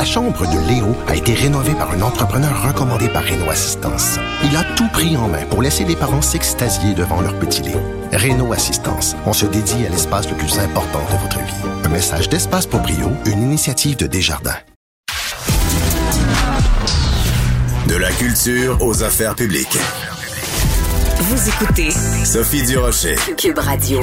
La chambre de Léo a été rénovée par un entrepreneur recommandé par Renault Assistance. Il a tout pris en main pour laisser les parents s'extasier devant leur petit Léo. Renault Assistance, on se dédie à l'espace le plus important de votre vie. Un message d'Espace pour Brio, une initiative de Desjardins. De la culture aux affaires publiques. Vous écoutez Sophie Durocher. Cube Radio.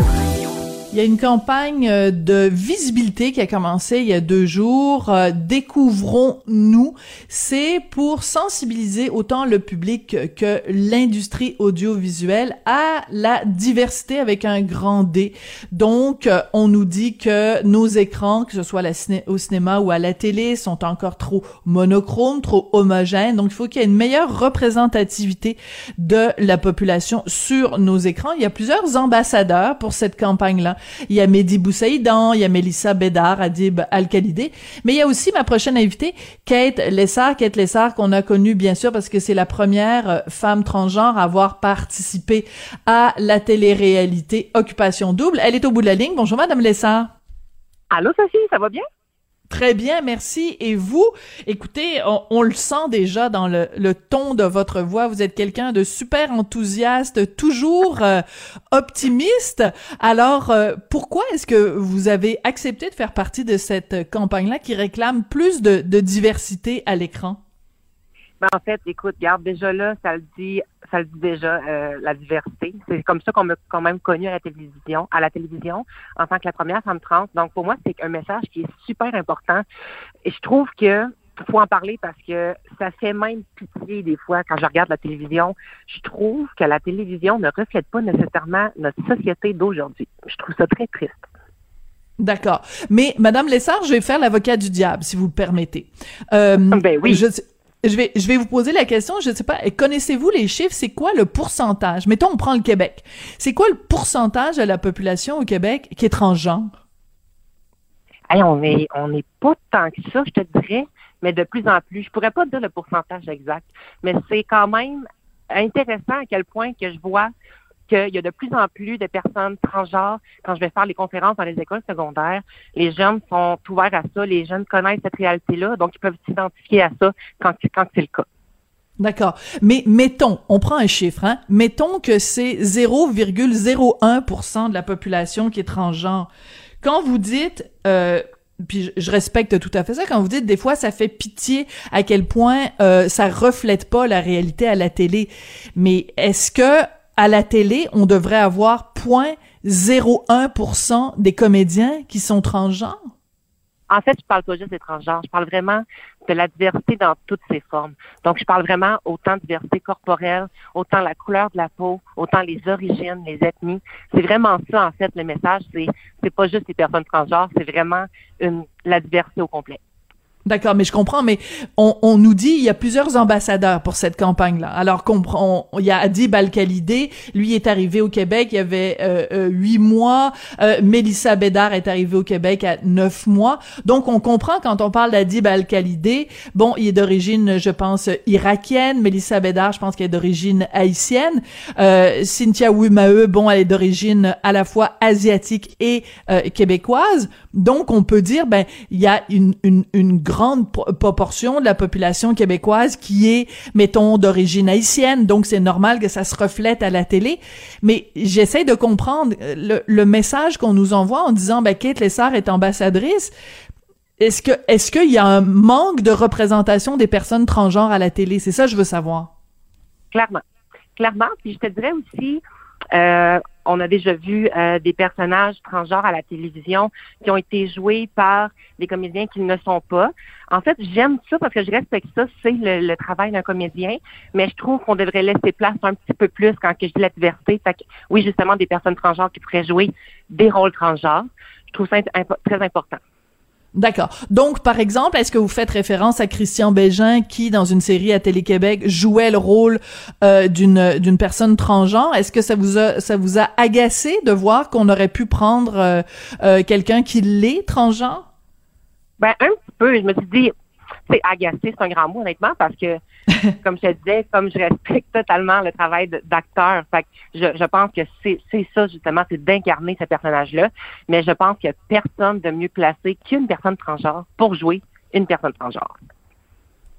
Il y a une campagne euh, de visibilité qui a commencé il y a deux jours. Euh, Découvrons-nous. C'est pour sensibiliser autant le public que l'industrie audiovisuelle à la diversité avec un grand D. Donc, euh, on nous dit que nos écrans, que ce soit au cinéma ou à la télé, sont encore trop monochromes, trop homogènes. Donc, il faut qu'il y ait une meilleure représentativité de la population sur nos écrans. Il y a plusieurs ambassadeurs pour cette campagne-là. Il y a Mehdi Boussaïdan, il y a Mélissa Bédard, Adib Al-Khalidé, mais il y a aussi ma prochaine invitée, Kate Lessard, Kate Lessard qu'on a connue bien sûr parce que c'est la première euh, femme transgenre à avoir participé à la télé-réalité Occupation Double. Elle est au bout de la ligne. Bonjour Madame Lessard. Allô Sophie, ça va bien? Très bien, merci. Et vous, écoutez, on, le sent déjà dans le, ton de votre voix. Vous êtes quelqu'un de super enthousiaste, toujours euh, optimiste. Alors, euh, pourquoi est-ce que vous avez accepté de faire partie de cette campagne-là qui réclame plus de diversité à l'écran? Ben, en fait, écoute, regarde, déjà là, ça le dit, ça le dit déjà, euh, la diversité. C'est comme ça qu'on m'a quand même connu à la télévision, à la télévision, en tant que la première femme trans. Donc, pour moi, c'est un message qui est super important. Et je trouve que faut en parler parce que ça fait même pitié des fois quand je regarde la télévision. Je trouve que la télévision ne reflète pas nécessairement notre société d'aujourd'hui. Je trouve ça très triste. D'accord. Mais Madame Lessard, je vais faire l'avocat du diable, si vous le permettez. Euh, ben oui. Je, je vais, je vais vous poser la question, je ne sais pas, connaissez-vous les chiffres? C'est quoi le pourcentage? Mettons, on prend le Québec. C'est quoi le pourcentage de la population au Québec qui est transgenre? on est, on n'est pas tant que ça, je te dirais, mais de plus en plus. Je pourrais pas dire le pourcentage exact, mais c'est quand même intéressant à quel point que je vois qu'il y a de plus en plus de personnes transgenres. Quand je vais faire les conférences dans les écoles secondaires, les jeunes sont ouverts à ça, les jeunes connaissent cette réalité-là, donc ils peuvent s'identifier à ça quand, c'est le cas. D'accord. Mais mettons, on prend un chiffre, hein? Mettons que c'est 0,01% de la population qui est transgenre. Quand vous dites, euh, puis je respecte tout à fait ça, quand vous dites des fois ça fait pitié à quel point euh, ça reflète pas la réalité à la télé, mais est-ce que à la télé, on devrait avoir 0,01% des comédiens qui sont transgenres? En fait, je parle pas juste des transgenres, je parle vraiment de la diversité dans toutes ses formes. Donc, je parle vraiment autant de diversité corporelle, autant la couleur de la peau, autant les origines, les ethnies. C'est vraiment ça, en fait, le message. C'est, c'est pas juste les personnes transgenres, c'est vraiment une, la diversité au complet. D'accord, mais je comprends, mais on, on, nous dit il y a plusieurs ambassadeurs pour cette campagne-là. Alors comprend, il y a Adib Al-Khalidé, lui est arrivé au Québec, il y avait euh, euh, huit mois. Euh, Mélissa Bédard est arrivée au Québec à neuf mois. Donc on comprend quand on parle d'Adib Al-Khalidé, bon, il est d'origine, je pense, irakienne. Mélissa Bédard, je pense qu'elle est d'origine haïtienne. Euh, Cynthia Wimae, bon, elle est d'origine à la fois asiatique et euh, québécoise. Donc on peut dire, ben, il y a une, une, une grande grande proportion de la population québécoise qui est, mettons, d'origine haïtienne, donc c'est normal que ça se reflète à la télé. Mais j'essaie de comprendre euh, le, message qu'on nous envoie en disant, ben, Kate Lessard est ambassadrice. Est-ce que, est-ce qu'il y a un manque de représentation des personnes transgenres à la télé? C'est ça que je veux savoir. Clairement. Clairement. Puis je te dirais aussi, euh, on a déjà vu euh, des personnages transgenres à la télévision qui ont été joués par des comédiens qui ne sont pas. En fait, j'aime ça parce que je respecte ça, c'est le, travail d'un comédien, mais je trouve qu'on devrait laisser place un petit peu plus quand je dis la diversité. Que, oui, justement, des personnes transgenres qui pourraient jouer des rôles transgenres. Je trouve ça très important. D'accord. Donc, par exemple, est-ce que vous faites référence à Christian Bégin qui, dans une série à Télé-Québec, jouait le rôle euh, d'une d'une personne transgenre? Est-ce que ça vous a ça vous a agacé de voir qu'on aurait pu prendre euh, euh, quelqu'un qui l'est transgenre? Ben un petit peu. Je me suis dit, c'est agacé, c'est un grand mot honnêtement, parce que comme je te disais, comme je respecte totalement le travail d'acteur, je, pense que c'est ça justement, c'est d'incarner ce personnage-là. Mais je pense a personne de mieux placé qu'une personne transgenre pour jouer une personne transgenre.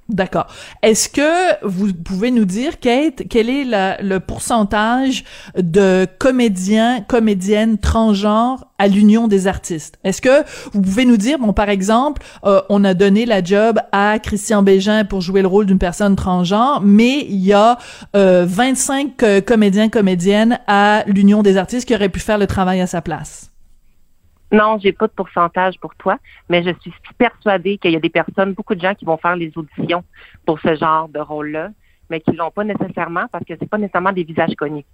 D'accord. Est-ce que vous pouvez nous dire, Kate, quel est le pourcentage de comédiens, comédiennes transgenres à l'Union des artistes? Est-ce que vous pouvez nous dire, bon, par exemple, euh, on a donné la job à Christian Bégin pour jouer le rôle d'une personne transgenre, mais il y a euh, 25 euh, comédiens, comédiennes à l'Union des artistes qui auraient pu faire le travail à sa place? Non, j'ai pas de pourcentage pour toi, mais je suis persuadée qu'il y a des personnes, beaucoup de gens qui vont faire les auditions pour ce genre de rôle-là, mais qui l'ont pas nécessairement parce que c'est pas nécessairement des visages connus.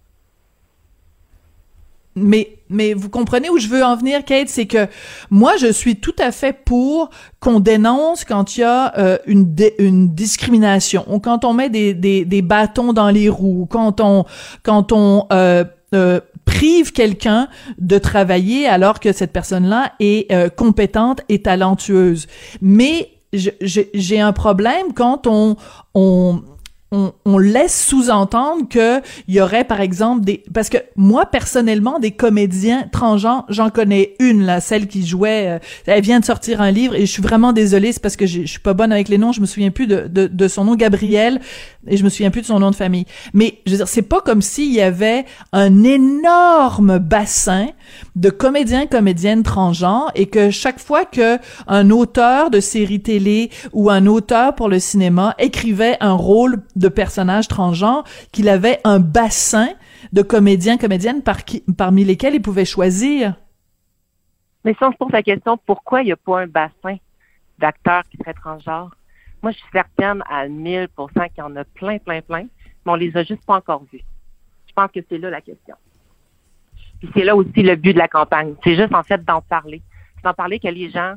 Mais, mais vous comprenez où je veux en venir, Kate, c'est que moi, je suis tout à fait pour qu'on dénonce quand il y a euh, une, une discrimination, ou quand on met des, des, bâtons dans les roues, quand on, quand on euh, euh, prive quelqu'un de travailler alors que cette personne-là est euh, compétente et talentueuse. Mais j'ai un problème quand on, on on, laisse sous-entendre que il y aurait par exemple des parce que moi personnellement des comédiens transgenres j'en connais une là celle qui jouait euh, elle vient de sortir un livre et je suis vraiment désolée c'est parce que je suis pas bonne avec les noms je me souviens plus de, de, de son nom Gabrielle et je me souviens plus de son nom de famille. Mais je veux dire c'est pas comme s'il y avait un énorme bassin de comédiens comédiennes transgenres et que chaque fois que un auteur de série télé ou un auteur pour le cinéma écrivait un rôle personnage transgenre qu'il avait un bassin de comédiens, comédiennes parmi lesquels il pouvait choisir. Mais si on se pose la question, pourquoi il n'y a pas un bassin d'acteurs qui seraient transgenres? Moi, je suis certaine à 1000% qu'il y en a plein, plein, plein, mais on les a juste pas encore vus. Je pense que c'est là la question. Puis c'est là aussi le but de la campagne. C'est juste, en fait, d'en parler. d'en parler que les gens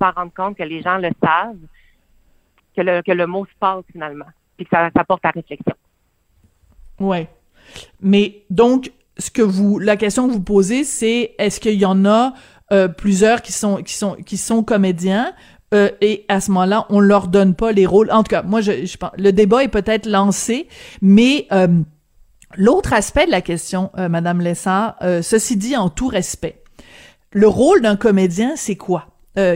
se rendent compte, que les gens le savent, que le, que le mot se passe finalement puis ça, ça porte à réflexion. Ouais. Mais donc, ce que vous, la question que vous posez, c'est est-ce qu'il y en a euh, plusieurs qui sont qui sont qui sont comédiens euh, et à ce moment-là, on leur donne pas les rôles? En tout cas, moi, je, je pense le débat est peut-être lancé, mais euh, l'autre aspect de la question, euh, Madame Lessard, euh, ceci dit en tout respect, le rôle d'un comédien, c'est quoi?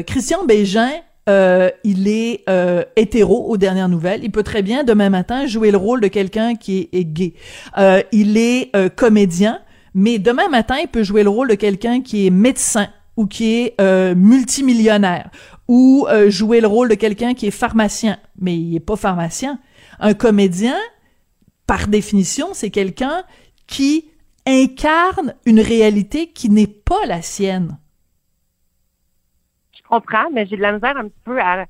Christian Bégin euh, il est euh, hétéro aux dernières nouvelles. Il peut très bien demain matin jouer le rôle de quelqu'un qui est, gay. Euh, il est euh, comédien, mais demain matin il peut jouer le rôle de quelqu'un qui est médecin ou qui est euh, multimillionnaire ou jouer le rôle de quelqu'un qui est pharmacien, mais il est pas pharmacien. Un comédien, par définition, c'est quelqu'un qui incarne une réalité qui n'est pas la sienne comprends, mais j'ai de la misère un petit peu à,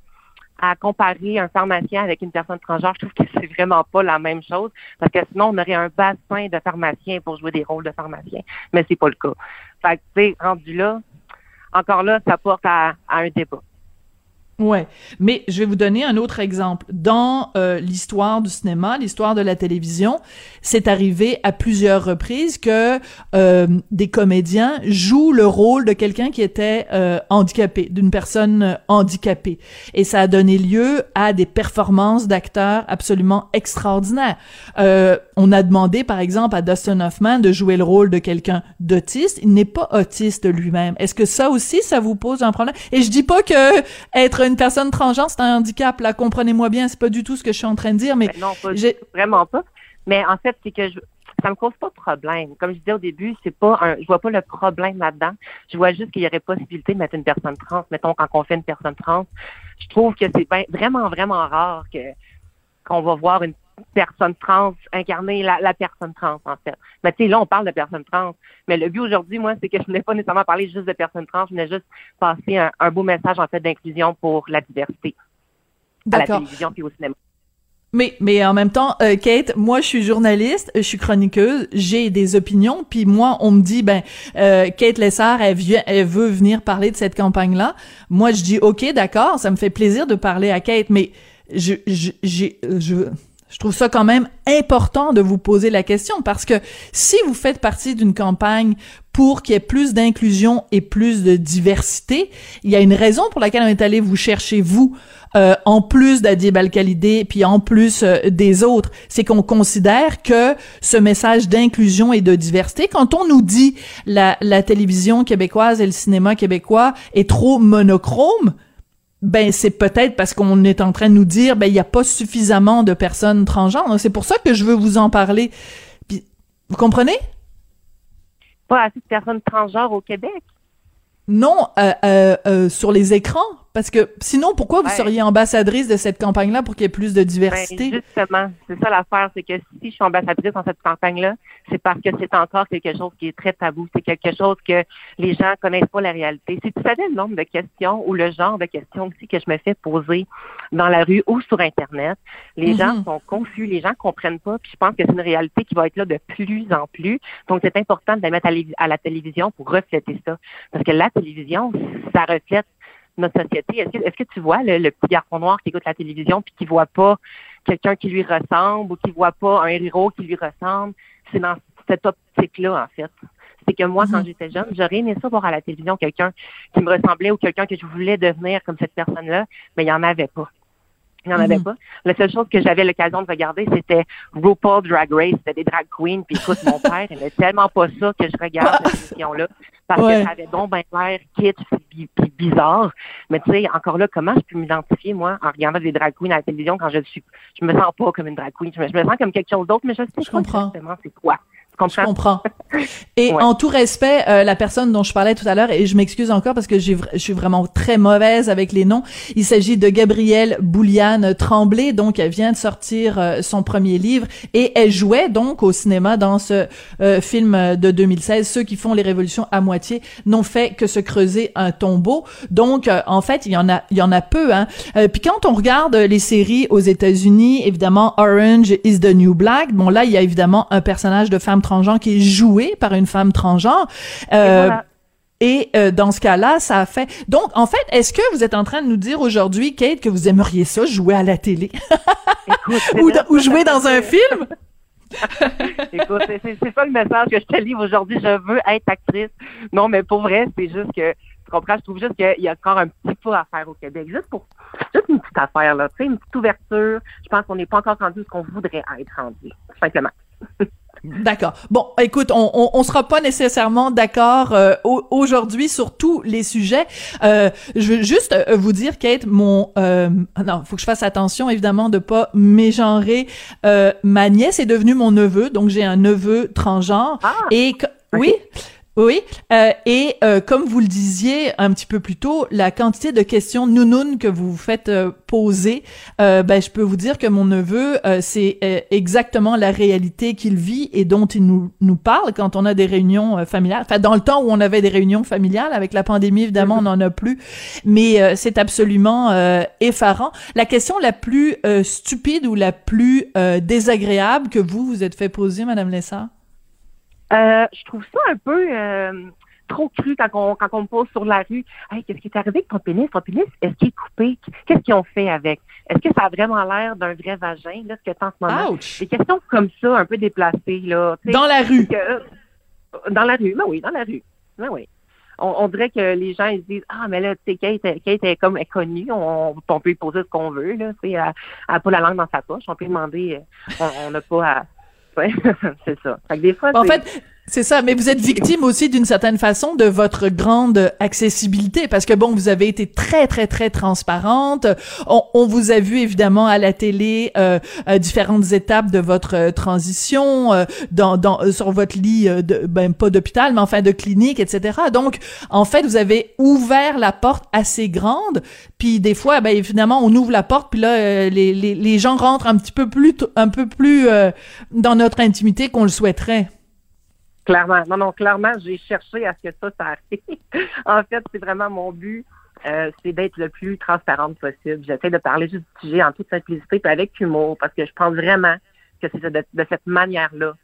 comparer un pharmacien avec une personne transgenre. Je trouve que c'est vraiment pas la même chose parce que sinon, on aurait un bassin de pharmaciens pour jouer des rôles de pharmaciens, mais c'est pas le cas. Fait que, tu sais, rendu là, encore là, ça porte à un débat. Ouais, mais je vais vous donner un autre exemple. Dans euh, l'histoire du cinéma, l'histoire de la télévision, c'est arrivé à plusieurs reprises que euh, des comédiens jouent le rôle de quelqu'un qui était euh, handicapé, d'une personne handicapée, et ça a donné lieu à des performances d'acteurs absolument extraordinaires. on a demandé, par exemple, à Dustin Hoffman de jouer le rôle de quelqu'un d'autiste. Il n'est pas autiste lui-même. Est-ce que ça aussi, ça vous pose un problème? Et je dis pas que être une personne transgenre, c'est un handicap. Là, comprenez-moi bien, c'est pas du tout ce que je suis en train de dire, mais ben non, vraiment pas. Mais en fait, c'est que je, ça me cause pas de problème. Comme je disais au début, c'est pas un, je vois pas le problème là-dedans. Je vois juste qu'il y aurait possibilité de mettre une personne trans. Mettons quand on fait une personne trans, je trouve que c'est vraiment vraiment rare que qu'on va voir une personne trans incarner la, personne trans en fait. Mais tu sais là on parle de personne trans, mais le but aujourd'hui moi c'est que je ne voulais pas nécessairement parler juste de personnes trans, je voulais juste passer un, beau message en fait d'inclusion pour la diversité à la télévision puis au cinéma. Mais, mais en même temps, euh, Kate, moi je suis journaliste, je suis chroniqueuse, j'ai des opinions, puis moi on me dit ben euh, Kate Lessard, elle, vient, elle veut venir parler de cette campagne-là. Moi je dis ok, d'accord, ça me fait plaisir de parler à Kate, mais je je, je je trouve ça quand même important de vous poser la question parce que si vous faites partie d'une campagne pour qu'il y ait plus d'inclusion et plus de diversité, il y a une raison pour laquelle on est allé vous chercher vous euh, en plus d'Adib Al-Khalidé puis en plus euh, des autres, c'est qu'on considère que ce message d'inclusion et de diversité, quand on nous dit la, la télévision québécoise et le cinéma québécois est trop monochrome, ben c'est peut-être parce qu'on est en train de nous dire ben il y a pas suffisamment de personnes transgenres. C'est pour ça que je veux vous en parler. Puis, vous comprenez? Pas assez de personnes transgenres au Québec. Non, euh, euh, euh, sur les écrans. Parce que sinon, pourquoi vous seriez ambassadrice de cette campagne-là pour qu'il y ait plus de diversité? Ben, justement, c'est ça l'affaire, c'est que si je suis ambassadrice dans cette campagne-là, c'est parce que c'est encore quelque chose qui est très tabou. C'est quelque chose que les gens connaissent pas la réalité. Si tu savais le nombre de questions ou le genre de questions aussi que je me fais poser dans la rue ou sur Internet, les gens mhm. sont confus, les gens comprennent pas, puis je pense que c'est une réalité qui va être là de plus en plus. Donc, c'est important de la mettre à la télévision pour refléter ça. Parce que la télévision, ça reflète notre société? Est-ce que, est que, tu vois le, petit garçon noir qui écoute la télévision puis qui voit pas quelqu'un qui lui ressemble ou qui voit pas un héros qui lui ressemble? C'est dans cette optique-là, en fait. C'est que moi, quand mhm. j'étais jeune, j'aurais aimé ça voir à la télévision quelqu'un qui me ressemblait ou quelqu'un que je voulais devenir comme cette personne-là, mais il n'y en avait pas. Il n'y en avait mhm. pas. La seule chose que j'avais l'occasion de regarder, c'était RuPaul Drag Race. C'était des drag queens. Puis écoute, mon père, il n'aimait tellement pas ça que je regarde cette émission-là. Parce que ça avait donc bien l'air kitsch puis, bizarre. Mais tu sais, encore là, comment je peux m'identifier, moi, en regardant des drag queens à la télévision quand je suis, je me sens pas comme une drag queen? Je me, je me sens comme quelque chose d'autre, mais je sais je pas exactement c'est quoi. Je comprends. Et en tout respect, euh, la personne dont je parlais tout à l'heure, et je m'excuse encore parce que je suis vraiment très mauvaise avec les noms, il s'agit de Gabrielle Bouliane Tremblay, donc elle vient de sortir euh, son premier livre, et elle jouait donc au cinéma dans ce euh, film de 2016, Ceux qui font les révolutions à moitié n'ont fait que se creuser un tombeau. Donc, en fait, il y en a, il y en a peu. Hein. puis quand on regarde les séries aux États-Unis, évidemment, Orange is the New Black, bon là, il y a évidemment un personnage de femme transgenre qui est joué par une femme transgenre. Euh, et euh, dans ce cas-là, ça a fait. Donc, en fait, est-ce que vous êtes en train de nous dire aujourd'hui, Kate, que vous aimeriez ça jouer à la télé? Ou, jouer dans un film? Écoute, c'est ça le message que je te livre aujourd'hui. Je veux être actrice. Non, mais pour vrai, c'est juste que tu comprends. Je trouve juste qu'il y a encore un petit peu à faire au Québec, juste pour juste une petite affaire là, tu sais, une petite ouverture. Je pense qu'on n'est pas encore rendu ce qu'on voudrait être rendu, simplement. D'accord. Bon, écoute, on, on, on sera pas nécessairement d'accord euh, aujourd'hui sur tous les sujets. Euh, je veux juste euh, vous dire, Kate, mon euh, non, faut que je fasse attention évidemment de pas mégenrer. Euh, ma nièce est devenue mon neveu, donc j'ai un neveu transgenre ah, et oui. Oui, euh, et euh, comme vous le disiez un petit peu plus tôt, la quantité de questions nounounes que vous vous faites euh, poser, euh, ben je peux vous dire que mon neveu, c'est exactement la réalité qu'il vit et dont il nous nous parle quand on a des réunions familiales. Enfin, dans le temps où on avait des réunions familiales, avec la pandémie évidemment on n'en a plus, mais c'est absolument effarant. La question la plus stupide ou la plus désagréable que vous vous êtes fait poser, Madame Lessa? Euh, je trouve ça un peu euh, trop cru quand on, quand on me pose sur la rue. Hey, qu'est-ce qui est arrivé avec ton pénis? Ton pénis, est-ce qu'il est coupé? Qu'est-ce qu'ils ont fait avec? Est-ce que ça a vraiment l'air d'un vrai vagin, là, ce que tu en ce moment? Des questions comme ça, un peu déplacées, là. Dans la rue? dans la rue, ben oui, dans la rue. Ben oui. On, dirait que les gens ils disent Ah, mais là, tu sais, Kate, Kate est comme connue, on, on peut lui poser ce qu'on veut, là. Tu sais, elle n'a pas la langue dans sa poche. On peut demander, euh, on n'a pas à c'est ça. des fois, en fait, c'est ça, mais vous êtes victime aussi d'une certaine façon de votre grande accessibilité parce que bon, vous avez été très très très transparente. On, on vous a vu évidemment à la télé euh, à différentes étapes de votre euh, transition euh, dans, dans euh, sur votre lit de ben pas d'hôpital mais enfin de clinique etc. Donc en fait, vous avez ouvert la porte assez grande. Puis des fois, ben évidemment, on ouvre la porte puis là les, les, les gens rentrent un petit peu plus un peu plus dans notre intimité qu'on le souhaiterait. Clairement. Non, non, clairement, j'ai cherché à ce que ça, ça arrive. en fait, c'est vraiment mon but. Euh, c'est d'être le plus transparente possible. J'essaie de parler juste du sujet en toute simplicité et avec humour parce que je pense vraiment que c'est de, cette manière-là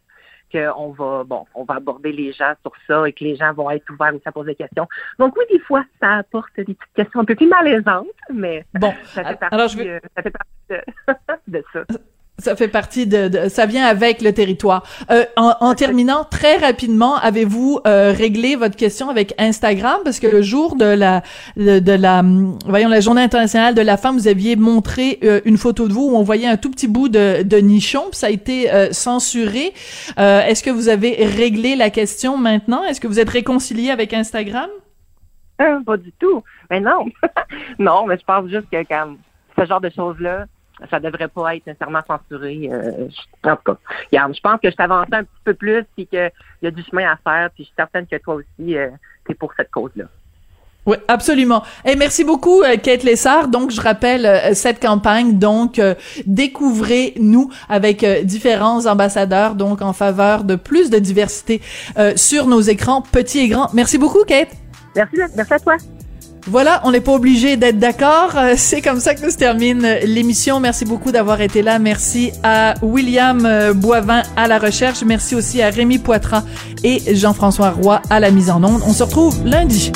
qu'on va bon, on va aborder les gens sur ça et que les gens vont être ouverts aussi à poser des questions. Donc oui, des fois, ça apporte des petites questions un peu plus malaisantes, mais bon, ça fait partie, alors je euh, ça fait partie de ça. Ça fait partie de, ça vient avec le territoire. Euh, en, terminant très rapidement, avez-vous euh, réglé votre question avec Instagram? Parce que le jour de la de, la voyons la journée internationale de la femme, vous aviez montré euh, une photo de vous où on voyait un tout petit bout de, de nichon, puis ça a été censuré. Est-ce que vous avez réglé la question maintenant? Est-ce que vous êtes réconcilié avec Instagram? Pas du tout. Mais non. non, mais je pense juste que quand ce genre de choses-là, ça devrait pas être nécessairement censuré. Euh, en tout cas, regarde, je pense que je t'avance un petit peu plus, puis qu'il y a du chemin à faire, puis je suis certaine que toi aussi, euh, tu es pour cette cause-là. Oui, absolument. Et merci beaucoup, euh, Kate Lessard. Donc, je rappelle euh, cette campagne. Donc, euh, découvrez-nous avec différents ambassadeurs, donc en faveur de plus de diversité sur nos écrans, petits et grands. Merci beaucoup, Kate. Merci, merci à toi. Voilà, on n'est pas obligé d'être d'accord. C'est comme ça que se termine l'émission. Merci beaucoup d'avoir été là. Merci à William Boivin à la recherche. Merci aussi à Rémi Poitras et Jean-François Roy à la mise en onde. On se retrouve lundi.